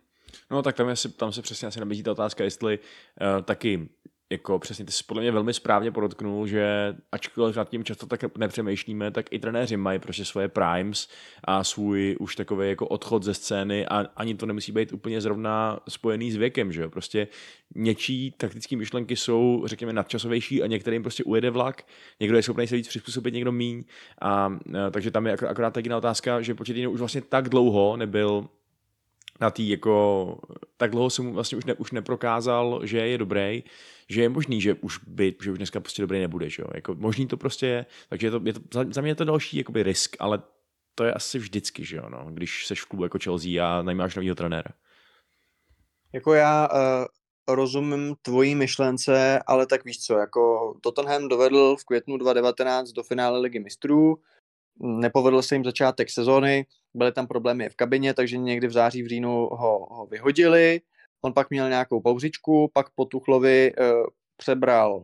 No tak tam, je, tam se přesně asi nabízí ta otázka, jestli uh, taky jako přesně ty jsi podle mě velmi správně podotknul, že ačkoliv nad tím často tak nepřemýšlíme, tak i trenéři mají prostě svoje primes a svůj už takový jako odchod ze scény a ani to nemusí být úplně zrovna spojený s věkem, že jo? Prostě něčí taktické myšlenky jsou, řekněme, nadčasovější a některým prostě ujede vlak, někdo je schopný se víc přizpůsobit, někdo míň. A, a takže tam je akorát tak jiná otázka, že počet už vlastně tak dlouho nebyl na tý jako, tak dlouho se mu vlastně už, ne, už neprokázal, že je dobrý, že je možný, že už by, že už dneska prostě dobrý nebude, že jo? Jako možný to prostě je, takže je to, je to, za, mě je to další jakoby risk, ale to je asi vždycky, že jo, no, když seš v klubu jako Chelsea a najmáš novýho trenéra. Jako já uh, rozumím tvojí myšlence, ale tak víš co, jako Tottenham dovedl v květnu 2019 do finále ligy mistrů, nepovedl se jim začátek sezóny, byly tam problémy v kabině, takže někdy v září, v říjnu ho, ho vyhodili, on pak měl nějakou pauzičku, pak po Tuchlovi uh, přebral,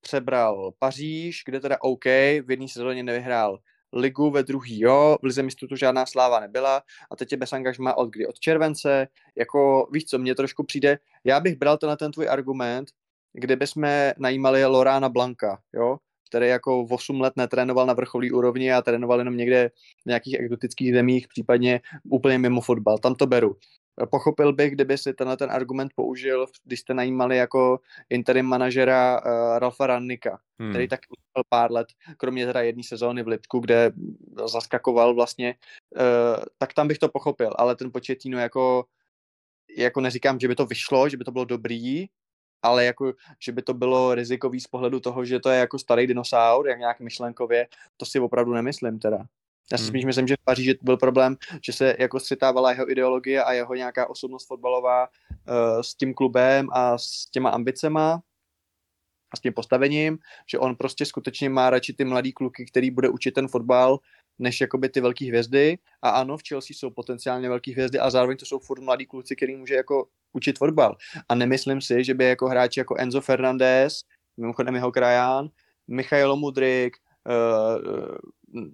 přebral Paříž, kde teda OK, v jedné sezóně nevyhrál ligu, ve druhý jo, v lize mistrů tu žádná sláva nebyla a teď je bez angažma od kdy? Od července, jako víš co, mně trošku přijde, já bych bral to na ten tvůj argument, kdyby jsme najímali Lorána Blanka, jo, který jako 8 let netrénoval na vrcholí úrovni a trénoval jenom někde v nějakých exotických zemích, případně úplně mimo fotbal. Tam to beru. Pochopil bych, kdyby si tenhle ten argument použil, když jste najímali jako interim manažera uh, Ralfa Rannika, hmm. který tak byl pár let, kromě teda jedné sezóny v Lipsku, kde zaskakoval vlastně, uh, tak tam bych to pochopil, ale ten početíno jako jako neříkám, že by to vyšlo, že by to bylo dobrý, ale jako, že by to bylo rizikový z pohledu toho, že to je jako starý dinosaur, jak nějak myšlenkově, to si opravdu nemyslím teda. Já si hmm. spíš myslím, že v Paříži byl problém, že se jako střetávala jeho ideologie a jeho nějaká osobnost fotbalová uh, s tím klubem a s těma ambicema a s tím postavením, že on prostě skutečně má radši ty mladý kluky, který bude učit ten fotbal, než jakoby ty velké hvězdy. A ano, v Chelsea jsou potenciálně velké hvězdy a zároveň to jsou furt mladí kluci, který může jako učit fotbal. A nemyslím si, že by jako hráči jako Enzo Fernandez, mimochodem jeho kraján, Michailo Mudrik, uh,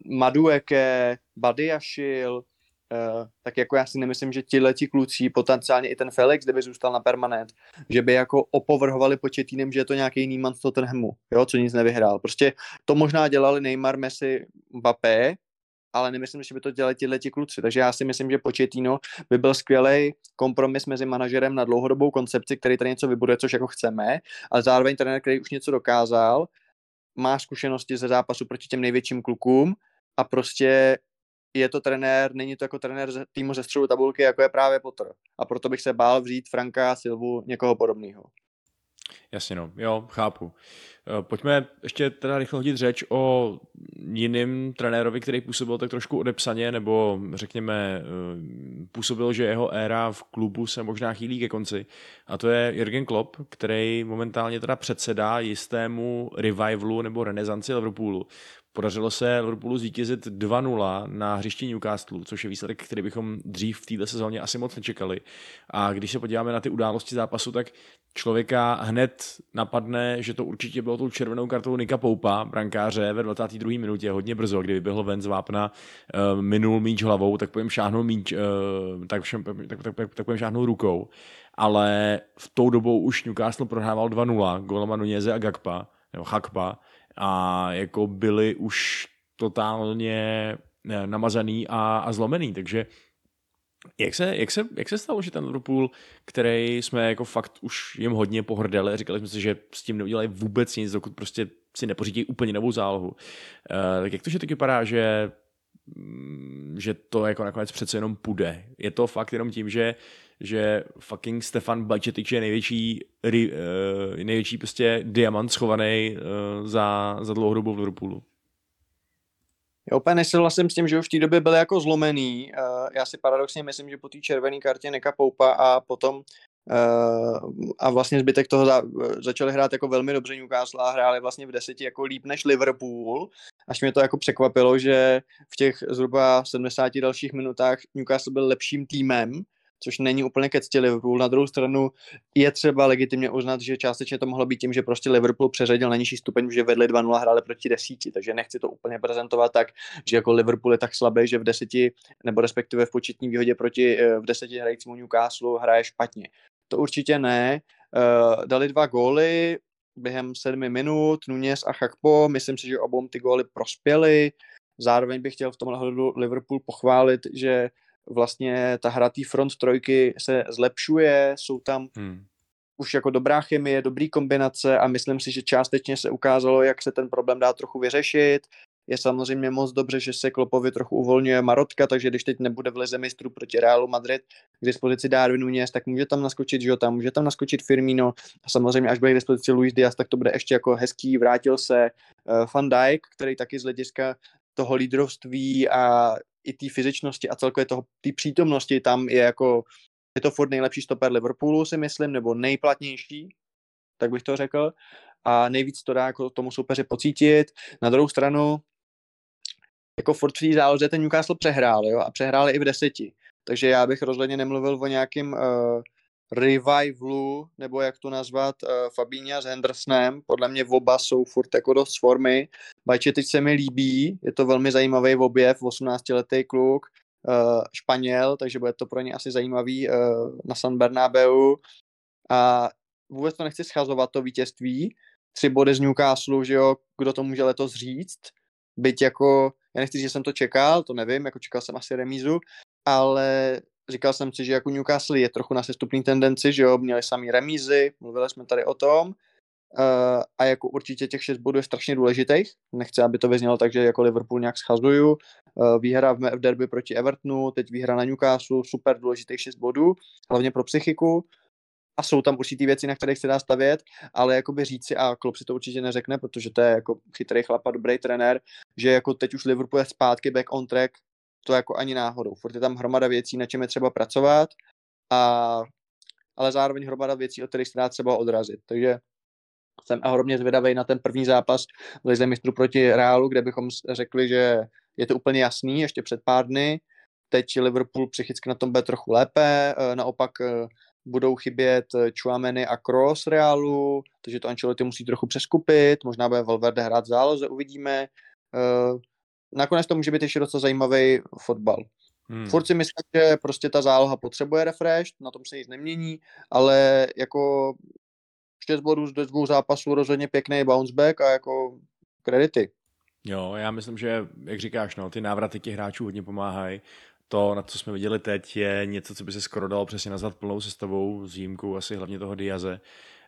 Madueke, Badiašil, uh, tak jako já si nemyslím, že ti letí kluci, potenciálně i ten Felix, kdyby zůstal na permanent, že by jako opovrhovali početínem, že je to nějaký Niemann z Tottenhamu, jo, co nic nevyhrál. Prostě to možná dělali Neymar, Messi, Mbappé, ale nemyslím, že by to dělali tihle ti kluci. Takže já si myslím, že Početino by byl skvělý kompromis mezi manažerem na dlouhodobou koncepci, který tady něco vybuduje, což jako chceme, ale zároveň trenér, který už něco dokázal, má zkušenosti ze zápasu proti těm největším klukům a prostě je to trenér, není to jako trenér týmu ze středu tabulky, jako je právě Potter. A proto bych se bál vzít Franka, Silvu, někoho podobného. Jasně no, jo, chápu. Eh, pojďme ještě teda rychle hodit řeč o jiným trenérovi, který působil tak trošku odepsaně, nebo řekněme eh, působil, že jeho éra v klubu se možná chýlí ke konci. A to je Jürgen Klopp, který momentálně teda předsedá jistému revivalu nebo renesanci Liverpoolu podařilo se Liverpoolu zvítězit 2-0 na hřišti Newcastle, což je výsledek, který bychom dřív v této sezóně asi moc nečekali. A když se podíváme na ty události zápasu, tak člověka hned napadne, že to určitě bylo tou červenou kartou Nika Poupa, brankáře ve 22. minutě, hodně brzo, kdy vyběhl ven z vápna, uh, minul míč hlavou, tak povím šáhnul míč, uh, tak, tak, tak, tak, tak povím šáhnul rukou. Ale v tou dobou už Newcastle prohrával 2-0, golema Nuneze a Gakpa, nebo Hakpa, a jako byli už totálně namazaný a, a zlomený, takže jak se, jak, se, jak se stalo, že ten Liverpool, který jsme jako fakt už jim hodně pohrdali, říkali jsme si, že s tím neudělají vůbec nic, dokud prostě si nepořídí úplně novou zálohu. Uh, tak jak to, že tak vypadá, že mm, že to jako nakonec přece jenom půjde. Je to fakt jenom tím, že, že fucking Stefan Bajčetik je největší, uh, největší prostě diamant schovaný uh, za, za dlouhou dobu v Liverpoolu. Já úplně nesouhlasím s tím, že už v té době byl jako zlomený. Já si paradoxně myslím, že po té červené kartě Neka Poupa a potom a vlastně zbytek toho za, začali hrát jako velmi dobře Newcastle a hráli vlastně v deseti jako líp než Liverpool. Až mě to jako překvapilo, že v těch zhruba 70 dalších minutách Newcastle byl lepším týmem což není úplně ke cti Liverpool. Na druhou stranu je třeba legitimně uznat, že částečně to mohlo být tím, že prostě Liverpool přeřadil na nižší stupeň, že vedli 2-0 hráli proti desíti, takže nechci to úplně prezentovat tak, že jako Liverpool je tak slabý, že v deseti, nebo respektive v početní výhodě proti eh, v deseti hrajícímu Newcastle hraje špatně. To určitě ne. Uh, dali dva góly během sedmi minut, Nunes a Chakpo, myslím si, že obou ty góly prospěly. Zároveň bych chtěl v tomhle hledu Liverpool pochválit, že vlastně ta hra té front trojky se zlepšuje, jsou tam hmm. už jako dobrá chemie, dobrý kombinace a myslím si, že částečně se ukázalo, jak se ten problém dá trochu vyřešit. Je samozřejmě moc dobře, že se Klopovi trochu uvolňuje Marotka, takže když teď nebude v lize mistrů proti Realu Madrid k dispozici Darwin Nunes, tak může tam naskočit Jota, může tam naskočit Firmino a samozřejmě až bude k dispozici Luis Diaz, tak to bude ještě jako hezký, vrátil se uh, Van Dijk, který taky z hlediska toho lídrovství a i té fyzičnosti a celkově toho, té přítomnosti tam je jako, je to furt nejlepší stoper Liverpoolu si myslím, nebo nejplatnější, tak bych to řekl. A nejvíc to dá jako tomu soupeři pocítit. Na druhou stranu, jako furt v záloze ten Newcastle přehrál, jo, a přehráli i v deseti. Takže já bych rozhodně nemluvil o nějakým uh, revivalu, nebo jak to nazvat, uh, Fabíňa s Hendersonem. Podle mě oba jsou furt jako dost formy. Bajče teď se mi líbí, je to velmi zajímavý objev, 18-letý kluk, uh, Španěl, takže bude to pro ně asi zajímavý uh, na San Bernabeu. A vůbec to nechci schazovat, to vítězství. Tři body z Newcastle, že jo, kdo to může letos říct. Byť jako, já nechci že jsem to čekal, to nevím, jako čekal jsem asi remízu, ale říkal jsem si, že jako Newcastle je trochu na sestupný tendenci, že jo, měli sami remízy, mluvili jsme tady o tom, Uh, a jako určitě těch šest bodů je strašně důležitých. Nechci, aby to vyznělo tak, že jako Liverpool nějak schazuju. Uh, výhra v, v derby proti Evertonu, teď výhra na Newcastle, super důležitých šest bodů, hlavně pro psychiku. A jsou tam určitý věci, na kterých se dá stavět, ale jakoby říci, a Klopp si to určitě neřekne, protože to je jako chytrý chlap a dobrý trenér, že jako teď už Liverpool je zpátky back on track, to jako ani náhodou. Furt je tam hromada věcí, na čem je třeba pracovat, a, ale zároveň hromada věcí, od kterých se dá třeba odrazit. Takže jsem ohromně zvědavý na ten první zápas v Lize mistrů proti Reálu, kde bychom řekli, že je to úplně jasný ještě před pár dny. Teď Liverpool psychicky na tom bude trochu lépe, e, naopak e, budou chybět Chuameny a Cross Realu, takže to Ancelotti musí trochu přeskupit, možná bude Valverde hrát v záloze, uvidíme. Nakonec to může být ještě docela zajímavý fotbal. Hmm. Furt si myslím, že prostě ta záloha potřebuje refresh, na tom se nic nemění, ale jako 6 bodů z dvou zápasů rozhodně pěkný bounce back a jako kredity. Jo, já myslím, že, jak říkáš, no, ty návraty těch hráčů hodně pomáhají. To, na co jsme viděli teď, je něco, co by se skoro dalo přesně nazvat plnou sestavou, s výjimkou asi hlavně toho Diaze.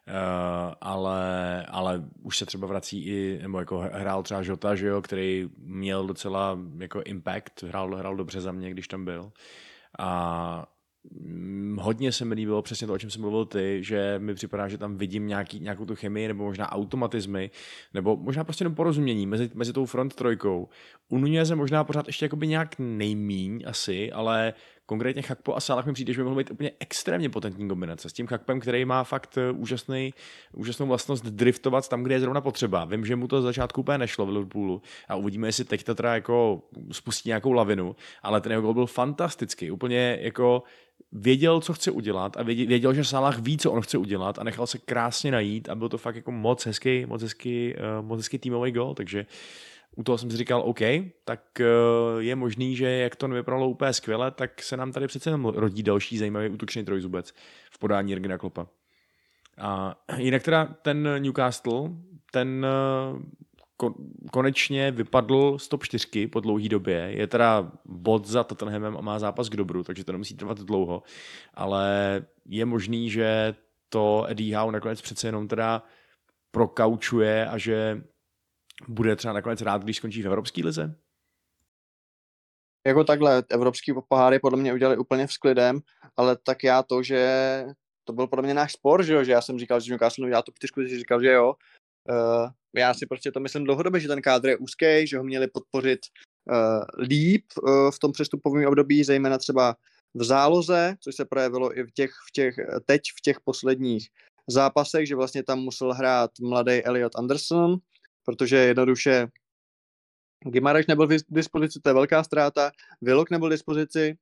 Uh, ale, ale už se třeba vrací i, nebo jako hrál třeba Žota, že jo, který měl docela jako impact, hrál, hrál dobře za mě, když tam byl. A Mm, hodně se mi líbilo přesně to, o čem jsem mluvil ty, že mi připadá, že tam vidím nějaký, nějakou tu chemii nebo možná automatizmy, nebo možná prostě jenom porozumění mezi, mezi tou front trojkou. U Nuneze možná pořád ještě jakoby nějak nejmíň asi, ale konkrétně Chakpo a Salah mi přijde, že by mohl být úplně extrémně potentní kombinace s tím Chakpem, který má fakt eh, úžasný, úžasnou vlastnost driftovat tam, kde je zrovna potřeba. Vím, že mu to z začátku úplně nešlo v Liverpoolu a uvidíme, jestli teď to teda jako spustí nějakou lavinu, ale ten jeho gol byl fantastický, úplně jako věděl, co chce udělat a věděl, věděl, že Salah ví, co on chce udělat a nechal se krásně najít a byl to fakt jako moc hezký, moc hezký, uh, moc hezký týmový gol, takže u toho jsem si říkal, OK, tak uh, je možný, že jak to nevypadalo úplně skvěle, tak se nám tady přece rodí další zajímavý útočný trojzubec v podání Jurgena Klopa. A jinak teda ten Newcastle, ten uh, konečně vypadl z top 4 po dlouhé době. Je teda bod za Tottenhamem a má zápas k dobru, takže to nemusí trvat dlouho. Ale je možný, že to Eddie Howe nakonec přece jenom teda prokaučuje a že bude třeba nakonec rád, když skončí v Evropské lize? Jako takhle, evropský poháry podle mě udělali úplně v sklidem, ale tak já to, že to byl podle mě náš spor, že jo, že já jsem říkal, že Newcastle udělá tu ptyřku, že říkal, že jo. Uh, já si prostě to myslím dlouhodobě, že ten kádr je úzký, že ho měli podpořit uh, líp uh, v tom přestupovém období, zejména třeba v záloze, což se projevilo i v těch, v těch, teď v těch posledních zápasech, že vlastně tam musel hrát mladý Elliot Anderson, protože jednoduše Gimareš nebyl v dispozici, to je velká ztráta, Vilok nebyl v dispozici,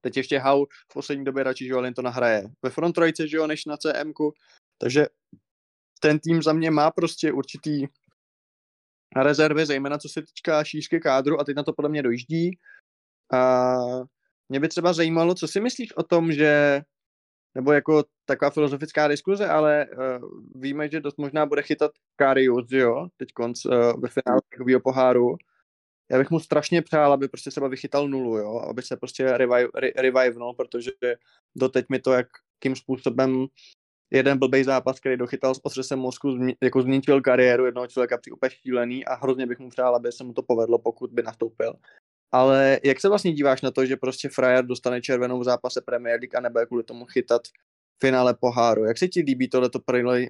teď ještě Hau v poslední době radši, že jo, to nahraje ve front trojce, že jo, než na cm takže ten tým za mě má prostě určitý rezervy, zejména co se týká šířky kádru a teď na to podle mě dojíždí. A mě by třeba zajímalo, co si myslíš o tom, že nebo jako taková filozofická diskuze, ale uh, víme, že dost možná bude chytat Karius, jo, teď konc uh, ve finále takového poháru. Já bych mu strašně přál, aby prostě seba vychytal nulu, jo, aby se prostě revive, re, protože doteď mi to, jakým způsobem jeden blbej zápas, který dochytal s otřesem mozku, zmi, jako zničil kariéru jednoho člověka při úplně šílený a hrozně bych mu přál, aby se mu to povedlo, pokud by nastoupil. Ale jak se vlastně díváš na to, že prostě Frajer dostane červenou v zápase Premier League a nebude kvůli tomu chytat finále poháru. Jak se ti líbí tohleto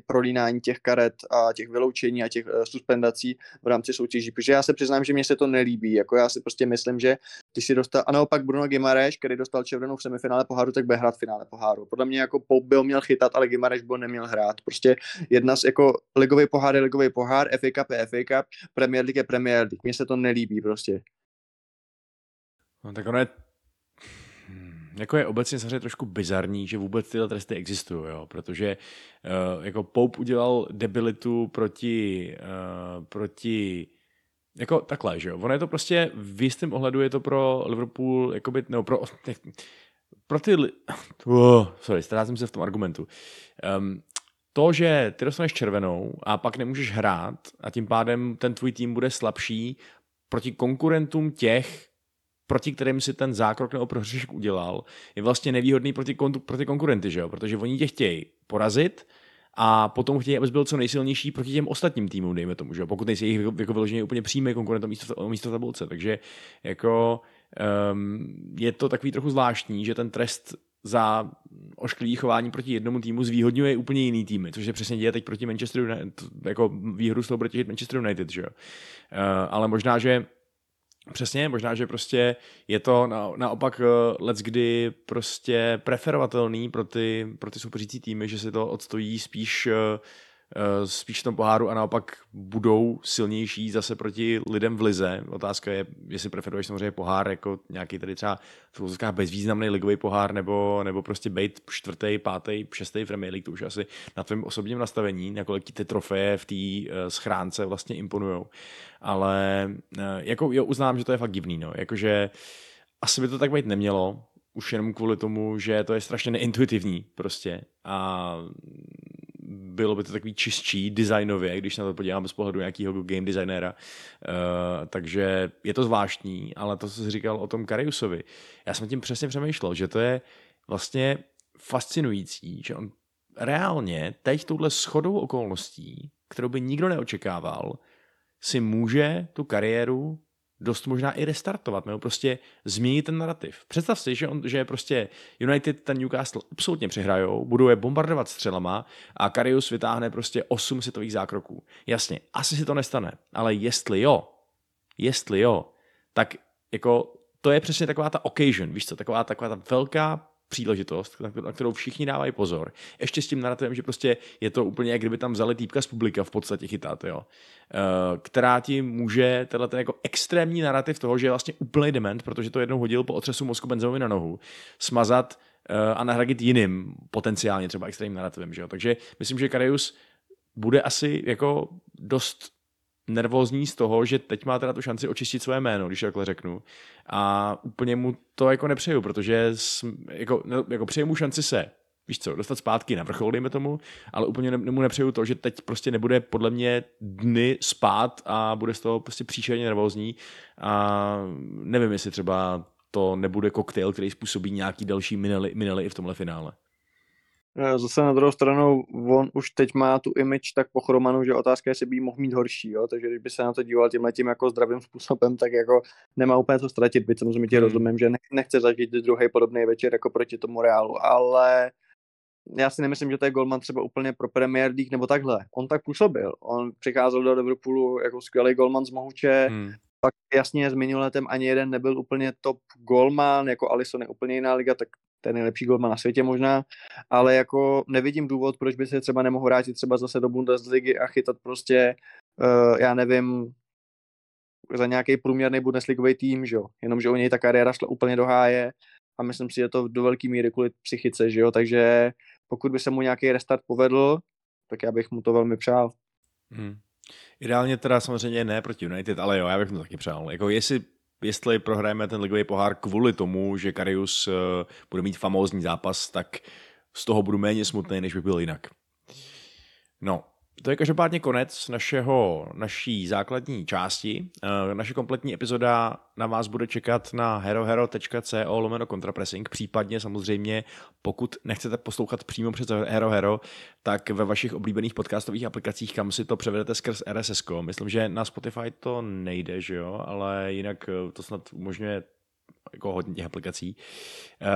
prolínání těch karet a těch vyloučení a těch uh, suspendací v rámci soutěží? Protože já se přiznám, že mě se to nelíbí. Jako já si prostě myslím, že ty si dostal, a naopak Bruno Gimareš, který dostal červenou v semifinále poháru, tak bude hrát v finále poháru. Podle mě jako Pope byl měl chytat, ale Gimareš byl neměl hrát. Prostě jedna z jako ligový pohár je ligový pohár, FA Cup je FA Cup, Premier League je Premier League. Mně se to nelíbí prostě. No, tak ono je jako je obecně samozřejmě trošku bizarní, že vůbec tyhle tresty existují, jo? protože uh, jako Pope udělal debilitu proti, uh, proti jako takhle, že jo. Ono je to prostě, v jistém ohledu je to pro Liverpool, jakoby, nebo pro, pro ty, uh, sorry, ztrácím se v tom argumentu. Um, to, že ty dostaneš červenou a pak nemůžeš hrát a tím pádem ten tvůj tým bude slabší proti konkurentům těch, proti kterým si ten zákrok nebo prohřešek udělal, je vlastně nevýhodný proti, proti konkurenty, že jo? protože oni tě chtějí porazit a potom chtějí, abys byl co nejsilnější proti těm ostatním týmům, dejme tomu, že jo? pokud nejsi jejich jako vyloženě úplně přímý konkurent místo, místo tabulce. Takže jako um, je to takový trochu zvláštní, že ten trest za ošklivý chování proti jednomu týmu zvýhodňuje úplně jiný týmy, což se přesně děje teď proti Manchester United, jako výhru z toho bude těžit Manchester United, že jo. Uh, ale možná, že Přesně, možná, že prostě je to na, naopak uh, let's kdy prostě preferovatelný pro ty, pro ty soupeřící týmy, že si to odstojí spíš Eh, spíš v tom poháru a naopak budou silnější zase proti lidem v lize. Otázka je, jestli preferuješ samozřejmě pohár jako nějaký tady třeba v bezvýznamný ligový pohár nebo, nebo prostě být čtvrtý, pátý, šestý Premier League, to už asi na tvém osobním nastavení, nakolik ti ty trofeje v té uh, schránce vlastně imponujou. Ale uh, jako jo, uznám, že to je fakt divný, no. Jakože asi by to tak být nemělo, už jenom kvůli tomu, že to je strašně neintuitivní prostě a bylo by to takový čistší designově, když na to podíváme z pohledu nějakého game designera. Uh, takže je to zvláštní, ale to, co jsi říkal o tom Kariusovi, já jsem tím přesně přemýšlel, že to je vlastně fascinující, že on reálně teď touhle schodou okolností, kterou by nikdo neočekával, si může tu kariéru dost možná i restartovat, nebo prostě změnit ten narrativ. Představ si, že, on, že prostě United ten Newcastle absolutně přehrajou, budou je bombardovat střelama a Karius vytáhne prostě 8 světových zákroků. Jasně, asi si to nestane, ale jestli jo, jestli jo, tak jako to je přesně taková ta occasion, víš co, taková, taková ta velká příležitost, na kterou všichni dávají pozor. Ještě s tím narrativem, že prostě je to úplně, jak kdyby tam vzali týpka z publika v podstatě chytat, jo. Uh, která ti může, tenhle ten jako extrémní narrativ toho, že je vlastně úplný dement, protože to jednou hodil po otřesu mozku benzovi na nohu, smazat uh, a nahradit jiným potenciálně třeba extrémním narrativem, že jo. Takže myslím, že Karius bude asi jako dost nervózní z toho, že teď má teda tu šanci očistit své jméno, když takhle řeknu. A úplně mu to jako nepřeju, protože jako, no, jako přeju mu šanci se víš co, dostat zpátky na vrchol, dejme tomu, ale úplně ne, mu nepřeju to, že teď prostě nebude podle mě dny spát a bude z toho prostě příšerně nervózní a nevím, jestli třeba to nebude koktejl, který způsobí nějaký další minely, minely i v tomhle finále. Eh, zase na druhou stranu, on už teď má tu image tak pochromanou, že otázka je, jestli by jí mohl mít horší, jo? takže když by se na to díval tímhle tím jako zdravým způsobem, tak jako nemá úplně co ztratit, byť samozřejmě tě hmm. rozumím, že nechce zažít druhý podobný večer jako proti tomu Reálu, ale já si nemyslím, že to je golman třeba úplně pro Premier League nebo takhle. On tak působil. On přicházel do Liverpoolu jako skvělý golman z Mohuče, hmm. pak jasně s letem ani jeden nebyl úplně top golman, jako Alisson je úplně jiná liga, tak ten nejlepší golman na světě možná, ale jako nevidím důvod, proč by se třeba nemohl vrátit třeba zase do Bundesligy a chytat prostě, uh, já nevím, za nějaký průměrný Bundesligový tým, že jo, jenomže u něj ta kariéra šla úplně do háje a myslím si, že to do velké míry kvůli psychice, že jo, takže pokud by se mu nějaký restart povedl, tak já bych mu to velmi přál. Hmm. Ideálně teda samozřejmě ne proti United, ale jo, já bych mu taky přál. Jako jestli jestli prohrajeme ten ligový pohár kvůli tomu, že Karius eh, bude mít famózní zápas, tak z toho budu méně smutný, než by byl jinak. No, to je každopádně konec našeho, naší základní části. Eh, naše kompletní epizoda na vás bude čekat na herohero.co lomeno kontrapressing, případně samozřejmě, pokud nechcete poslouchat přímo přes Hero Hero, tak ve vašich oblíbených podcastových aplikacích, kam si to převedete skrz RSS. Myslím, že na Spotify to nejde, že jo, ale jinak eh, to snad umožňuje jako hodně těch aplikací. Eh,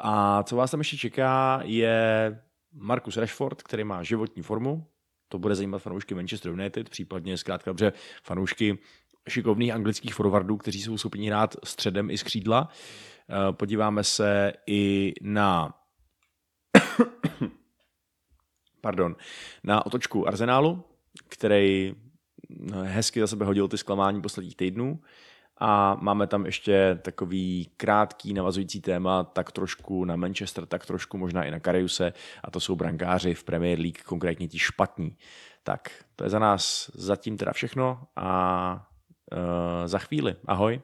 a co vás tam ještě čeká, je Markus Rashford, který má životní formu, to bude zajímat fanoušky Manchester United, případně zkrátka dobře fanoušky šikovných anglických forwardů, kteří jsou schopni hrát středem i skřídla. Eh, podíváme se i na pardon, na otočku Arsenálu, který hezky za sebe hodil ty zklamání posledních týdnů a máme tam ještě takový krátký navazující téma, tak trošku na Manchester, tak trošku možná i na Kariuse a to jsou brankáři v Premier League, konkrétně ti špatní. Tak, to je za nás zatím teda všechno a uh, za chvíli. Ahoj.